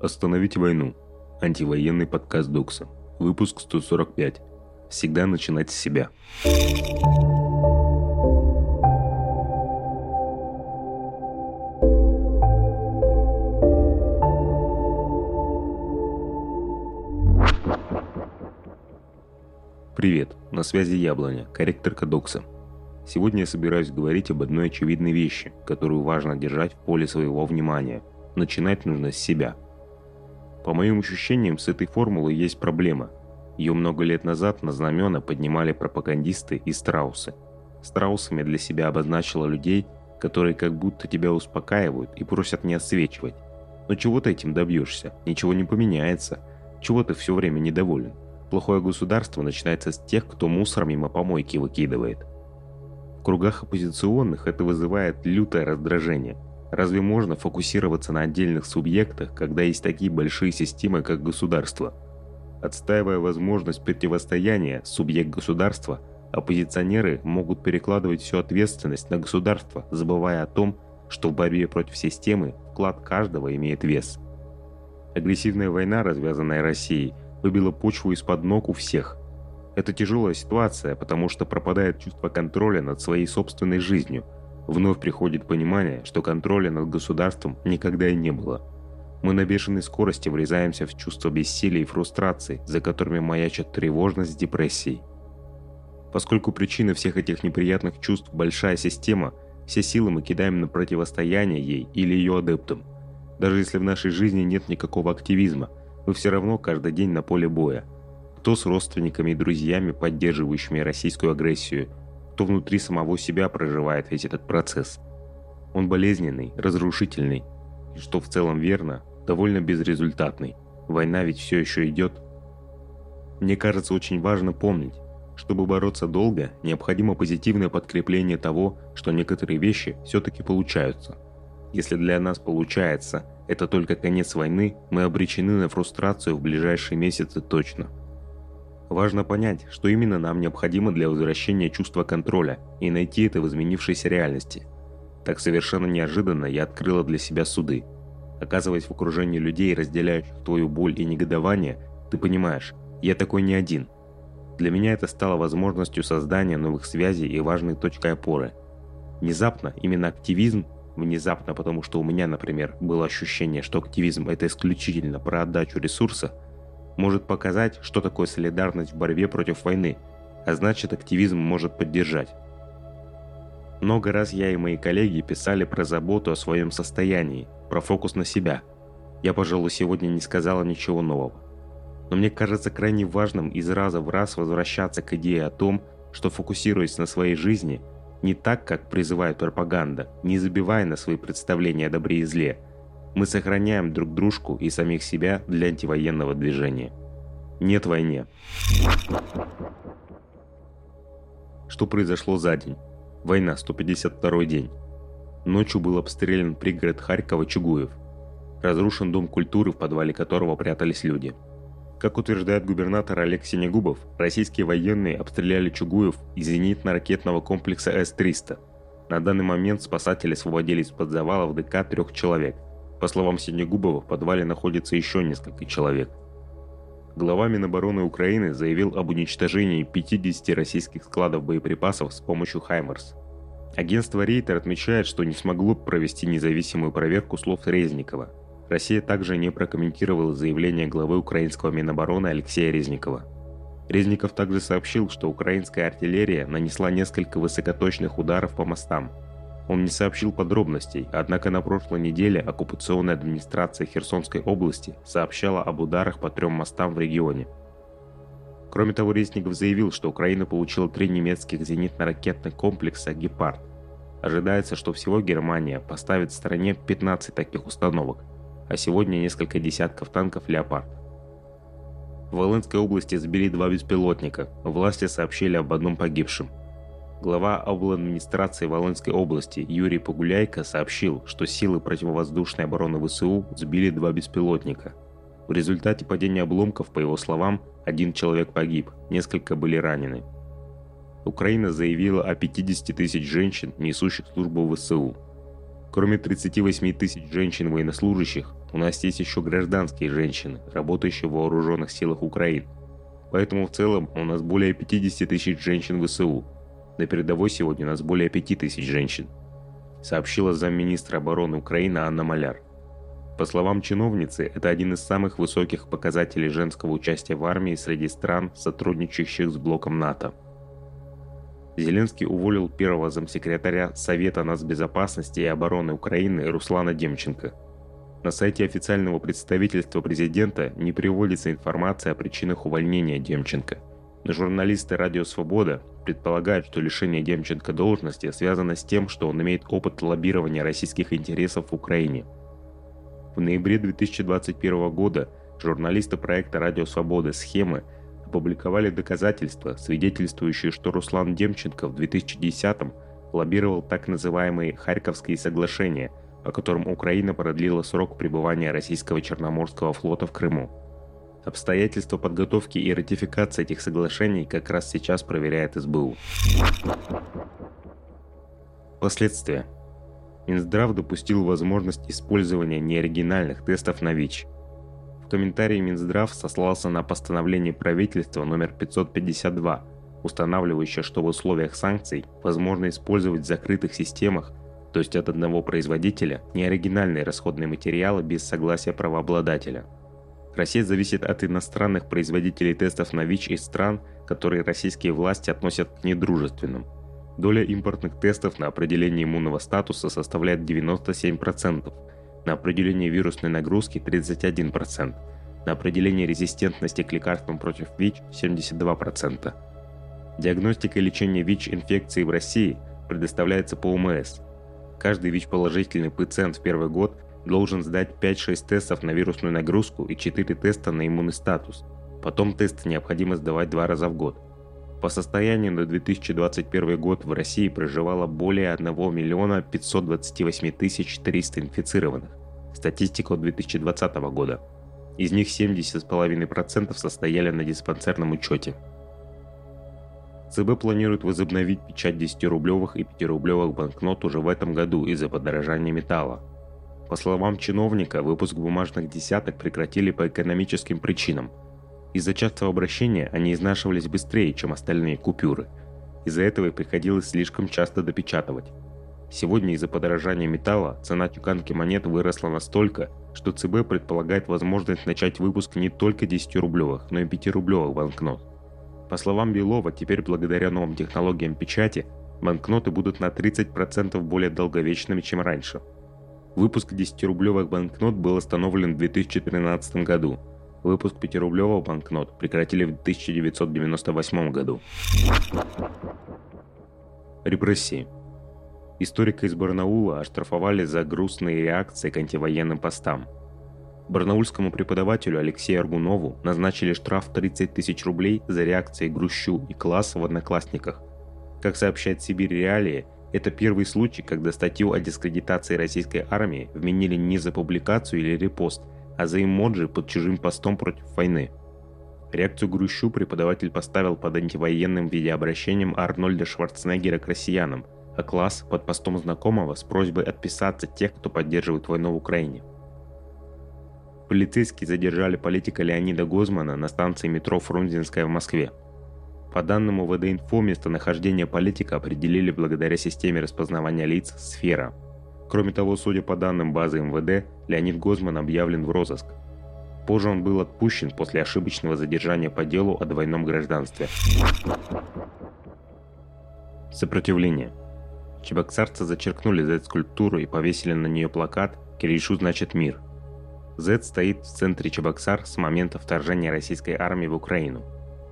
Остановить войну. Антивоенный подкаст Докса. Выпуск 145. Всегда начинать с себя. Привет, на связи Яблоня, корректорка Докса. Сегодня я собираюсь говорить об одной очевидной вещи, которую важно держать в поле своего внимания. Начинать нужно с себя. По моим ощущениям, с этой формулой есть проблема. Ее много лет назад на знамена поднимали пропагандисты и страусы. Страусами для себя обозначила людей, которые как будто тебя успокаивают и просят не отсвечивать. Но чего ты этим добьешься? Ничего не поменяется. Чего ты все время недоволен? Плохое государство начинается с тех, кто мусор мимо помойки выкидывает. В кругах оппозиционных это вызывает лютое раздражение. Разве можно фокусироваться на отдельных субъектах, когда есть такие большие системы, как государство? Отстаивая возможность противостояния субъект государства, оппозиционеры могут перекладывать всю ответственность на государство, забывая о том, что в борьбе против системы вклад каждого имеет вес. Агрессивная война, развязанная Россией, выбила почву из-под ног у всех. Это тяжелая ситуация, потому что пропадает чувство контроля над своей собственной жизнью. Вновь приходит понимание, что контроля над государством никогда и не было. Мы на бешеной скорости врезаемся в чувство бессилия и фрустрации, за которыми маячат тревожность с депрессией. Поскольку причина всех этих неприятных чувств – большая система, все силы мы кидаем на противостояние ей или ее адептам. Даже если в нашей жизни нет никакого активизма, мы все равно каждый день на поле боя – кто с родственниками и друзьями, поддерживающими российскую агрессию, кто внутри самого себя проживает весь этот процесс. Он болезненный, разрушительный, и что в целом верно, довольно безрезультатный. Война ведь все еще идет. Мне кажется очень важно помнить, чтобы бороться долго, необходимо позитивное подкрепление того, что некоторые вещи все-таки получаются. Если для нас получается, это только конец войны, мы обречены на фрустрацию в ближайшие месяцы точно – Важно понять, что именно нам необходимо для возвращения чувства контроля и найти это в изменившейся реальности. Так совершенно неожиданно я открыла для себя суды. Оказываясь в окружении людей, разделяющих твою боль и негодование, ты понимаешь, я такой не один. Для меня это стало возможностью создания новых связей и важной точкой опоры. Внезапно именно активизм, внезапно потому что у меня, например, было ощущение, что активизм это исключительно про отдачу ресурса – может показать, что такое солидарность в борьбе против войны, а значит активизм может поддержать. Много раз я и мои коллеги писали про заботу о своем состоянии, про фокус на себя. Я, пожалуй, сегодня не сказала ничего нового. Но мне кажется крайне важным из раза в раз возвращаться к идее о том, что фокусируясь на своей жизни, не так, как призывает пропаганда, не забивая на свои представления о добре и зле – мы сохраняем друг дружку и самих себя для антивоенного движения. Нет войне. Что произошло за день? Война, 152 день. Ночью был обстрелян пригород Харькова Чугуев. Разрушен дом культуры, в подвале которого прятались люди. Как утверждает губернатор Олег Синегубов, российские военные обстреляли Чугуев из зенитно-ракетного комплекса С-300. На данный момент спасатели освободили из-под завалов ДК трех человек – по словам Синегубова, в подвале находится еще несколько человек. Глава Минобороны Украины заявил об уничтожении 50 российских складов боеприпасов с помощью «Хаймерс». Агентство Рейтер отмечает, что не смогло провести независимую проверку слов Резникова. Россия также не прокомментировала заявление главы украинского Минобороны Алексея Резникова. Резников также сообщил, что украинская артиллерия нанесла несколько высокоточных ударов по мостам – он не сообщил подробностей, однако на прошлой неделе оккупационная администрация Херсонской области сообщала об ударах по трем мостам в регионе. Кроме того, Резников заявил, что Украина получила три немецких зенитно-ракетных комплекса «Гепард». Ожидается, что всего Германия поставит в стране 15 таких установок, а сегодня несколько десятков танков «Леопард». В Волынской области сбили два беспилотника, власти сообщили об одном погибшем – Глава обладминистрации Волынской области Юрий Погуляйко сообщил, что силы противовоздушной обороны ВСУ сбили два беспилотника. В результате падения обломков, по его словам, один человек погиб, несколько были ранены. Украина заявила о 50 тысяч женщин, несущих службу ВСУ. Кроме 38 тысяч женщин-военнослужащих, у нас есть еще гражданские женщины, работающие в вооруженных силах Украины. Поэтому в целом у нас более 50 тысяч женщин ВСУ. На передовой сегодня нас более 5 тысяч женщин, сообщила замминистра обороны Украины Анна Маляр. По словам чиновницы, это один из самых высоких показателей женского участия в армии среди стран, сотрудничающих с блоком НАТО. Зеленский уволил первого замсекретаря Совета нацбезопасности и обороны Украины Руслана Демченко. На сайте официального представительства президента не приводится информация о причинах увольнения Демченко. Журналисты «Радио Свобода» предполагают, что лишение Демченко должности связано с тем, что он имеет опыт лоббирования российских интересов в Украине – в ноябре 2021 года журналисты проекта «Радио Свобода. Схемы» опубликовали доказательства, свидетельствующие, что Руслан Демченко в 2010-м лоббировал так называемые «Харьковские соглашения», по которым Украина продлила срок пребывания российского Черноморского флота в Крыму. Обстоятельства подготовки и ратификации этих соглашений как раз сейчас проверяет СБУ. Последствия – Минздрав допустил возможность использования неоригинальных тестов на ВИЧ. В комментарии Минздрав сослался на постановление правительства номер 552, устанавливающее, что в условиях санкций возможно использовать в закрытых системах, то есть от одного производителя, неоригинальные расходные материалы без согласия правообладателя. Россия зависит от иностранных производителей тестов на ВИЧ из стран, которые российские власти относят к недружественным – Доля импортных тестов на определение иммунного статуса составляет 97%, на определение вирусной нагрузки 31%, на определение резистентности к лекарствам против ВИЧ 72%. Диагностика и лечение ВИЧ-инфекции в России предоставляется по УМС. Каждый ВИЧ-положительный пациент в первый год должен сдать 5-6 тестов на вирусную нагрузку и 4 теста на иммунный статус. Потом тесты необходимо сдавать два раза в год – по состоянию на 2021 год в России проживало более 1 миллиона 528 тысяч 300 инфицированных. Статистика от 2020 года. Из них 70,5% состояли на диспансерном учете. ЦБ планирует возобновить печать 10-рублевых и 5-рублевых банкнот уже в этом году из-за подорожания металла. По словам чиновника, выпуск бумажных десяток прекратили по экономическим причинам – из-за частого обращения они изнашивались быстрее, чем остальные купюры. Из-за этого их приходилось слишком часто допечатывать. Сегодня из-за подорожания металла цена тюканки монет выросла настолько, что ЦБ предполагает возможность начать выпуск не только 10-рублевых, но и 5-рублевых банкнот. По словам Белова, теперь благодаря новым технологиям печати, банкноты будут на 30% более долговечными, чем раньше. Выпуск 10-рублевых банкнот был остановлен в 2013 году – Выпуск 5-рублевого банкнот прекратили в 1998 году. Репрессии. Историка из Барнаула оштрафовали за грустные реакции к антивоенным постам. Барнаульскому преподавателю Алексею Аргунову назначили штраф 30 тысяч рублей за реакции Грущу и класса в «Одноклассниках». Как сообщает Сибирь Реалии, это первый случай, когда статью о дискредитации российской армии вменили не за публикацию или репост – а за эмоджи под чужим постом против войны. Реакцию Грущу преподаватель поставил под антивоенным видеообращением Арнольда Шварценеггера к россиянам, а класс под постом знакомого с просьбой отписаться тех, кто поддерживает войну в Украине. Полицейские задержали политика Леонида Гозмана на станции метро Фрунзенская в Москве. По данным УВД-инфо, местонахождение политика определили благодаря системе распознавания лиц «Сфера», Кроме того, судя по данным базы МВД, Леонид Гозман объявлен в розыск. Позже он был отпущен после ошибочного задержания по делу о двойном гражданстве. Сопротивление. Чебоксарцы зачеркнули Z-скульптуру и повесили на нее плакат «Киришу значит мир». Z стоит в центре Чебоксар с момента вторжения российской армии в Украину.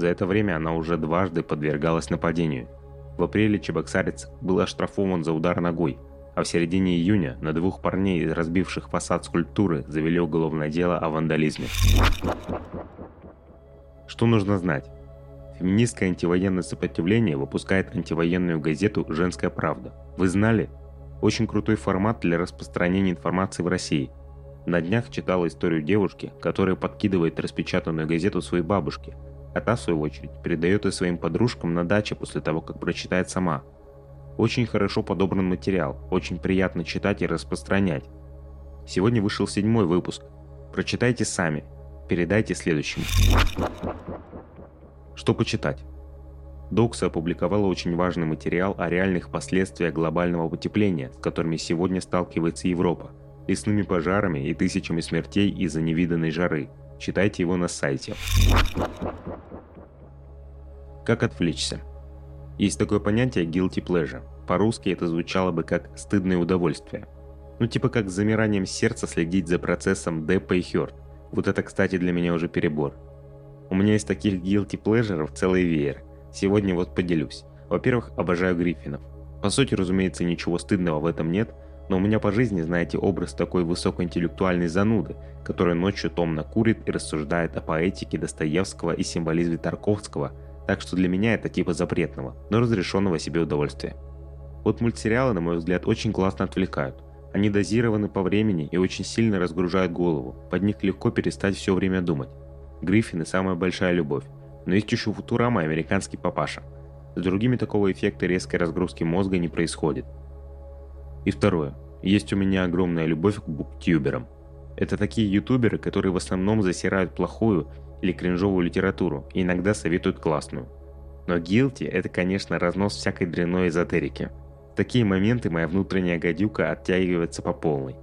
За это время она уже дважды подвергалась нападению. В апреле Чебоксарец был оштрафован за удар ногой – а в середине июня на двух парней, разбивших фасад скульптуры, завели уголовное дело о вандализме. Что нужно знать? Феминистское антивоенное сопротивление выпускает антивоенную газету «Женская правда». Вы знали? Очень крутой формат для распространения информации в России. На днях читала историю девушки, которая подкидывает распечатанную газету своей бабушке, а та, в свою очередь, передает ее своим подружкам на даче после того, как прочитает сама – Очень хорошо подобран материал, очень приятно читать и распространять. Сегодня вышел седьмой выпуск. Прочитайте сами, передайте следующим. Что почитать? Докса опубликовала очень важный материал о реальных последствиях глобального потепления, с которыми сегодня сталкивается Европа, лесными пожарами и тысячами смертей из-за невиданной жары. Читайте его на сайте. Как отвлечься? Есть такое понятие guilty pleasure. По-русски это звучало бы как «стыдное удовольствие». Ну типа как с замиранием сердца следить за процессом Деппа и Хёрд. Вот это, кстати, для меня уже перебор. У меня есть таких guilty pleasure целый веер – Сегодня вот поделюсь. Во-первых, обожаю Гриффинов. По сути, разумеется, ничего стыдного в этом нет, но у меня по жизни, знаете, образ такой высокоинтеллектуальной зануды, которая ночью томно курит и рассуждает о поэтике Достоевского и символизме Тарковского, так что для меня это типа запретного, но разрешенного себе удовольствия. Вот мультсериалы, на мой взгляд, очень классно отвлекают. Они дозированы по времени и очень сильно разгружают голову, под них легко перестать все время думать. Гриффины – самая большая любовь, но есть еще Футурама и американский папаша. С другими такого эффекта резкой разгрузки мозга не происходит. И второе. Есть у меня огромная любовь к буктюберам. Это такие ютуберы, которые в основном засирают плохую или кринжовую литературу и иногда советуют классную. Но guilty – это, конечно, разнос всякой дрянной эзотерики. В такие моменты моя внутренняя гадюка оттягивается по полной.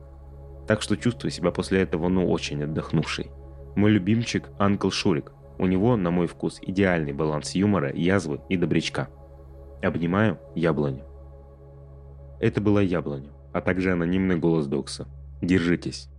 Так что чувствую себя после этого ну очень отдохнувший. Мой любимчик – Анкл Шурик. У него, на мой вкус, идеальный баланс юмора, язвы и добрячка. Обнимаю яблоню. Это была яблоня, а также анонимный голос Докса. Держитесь.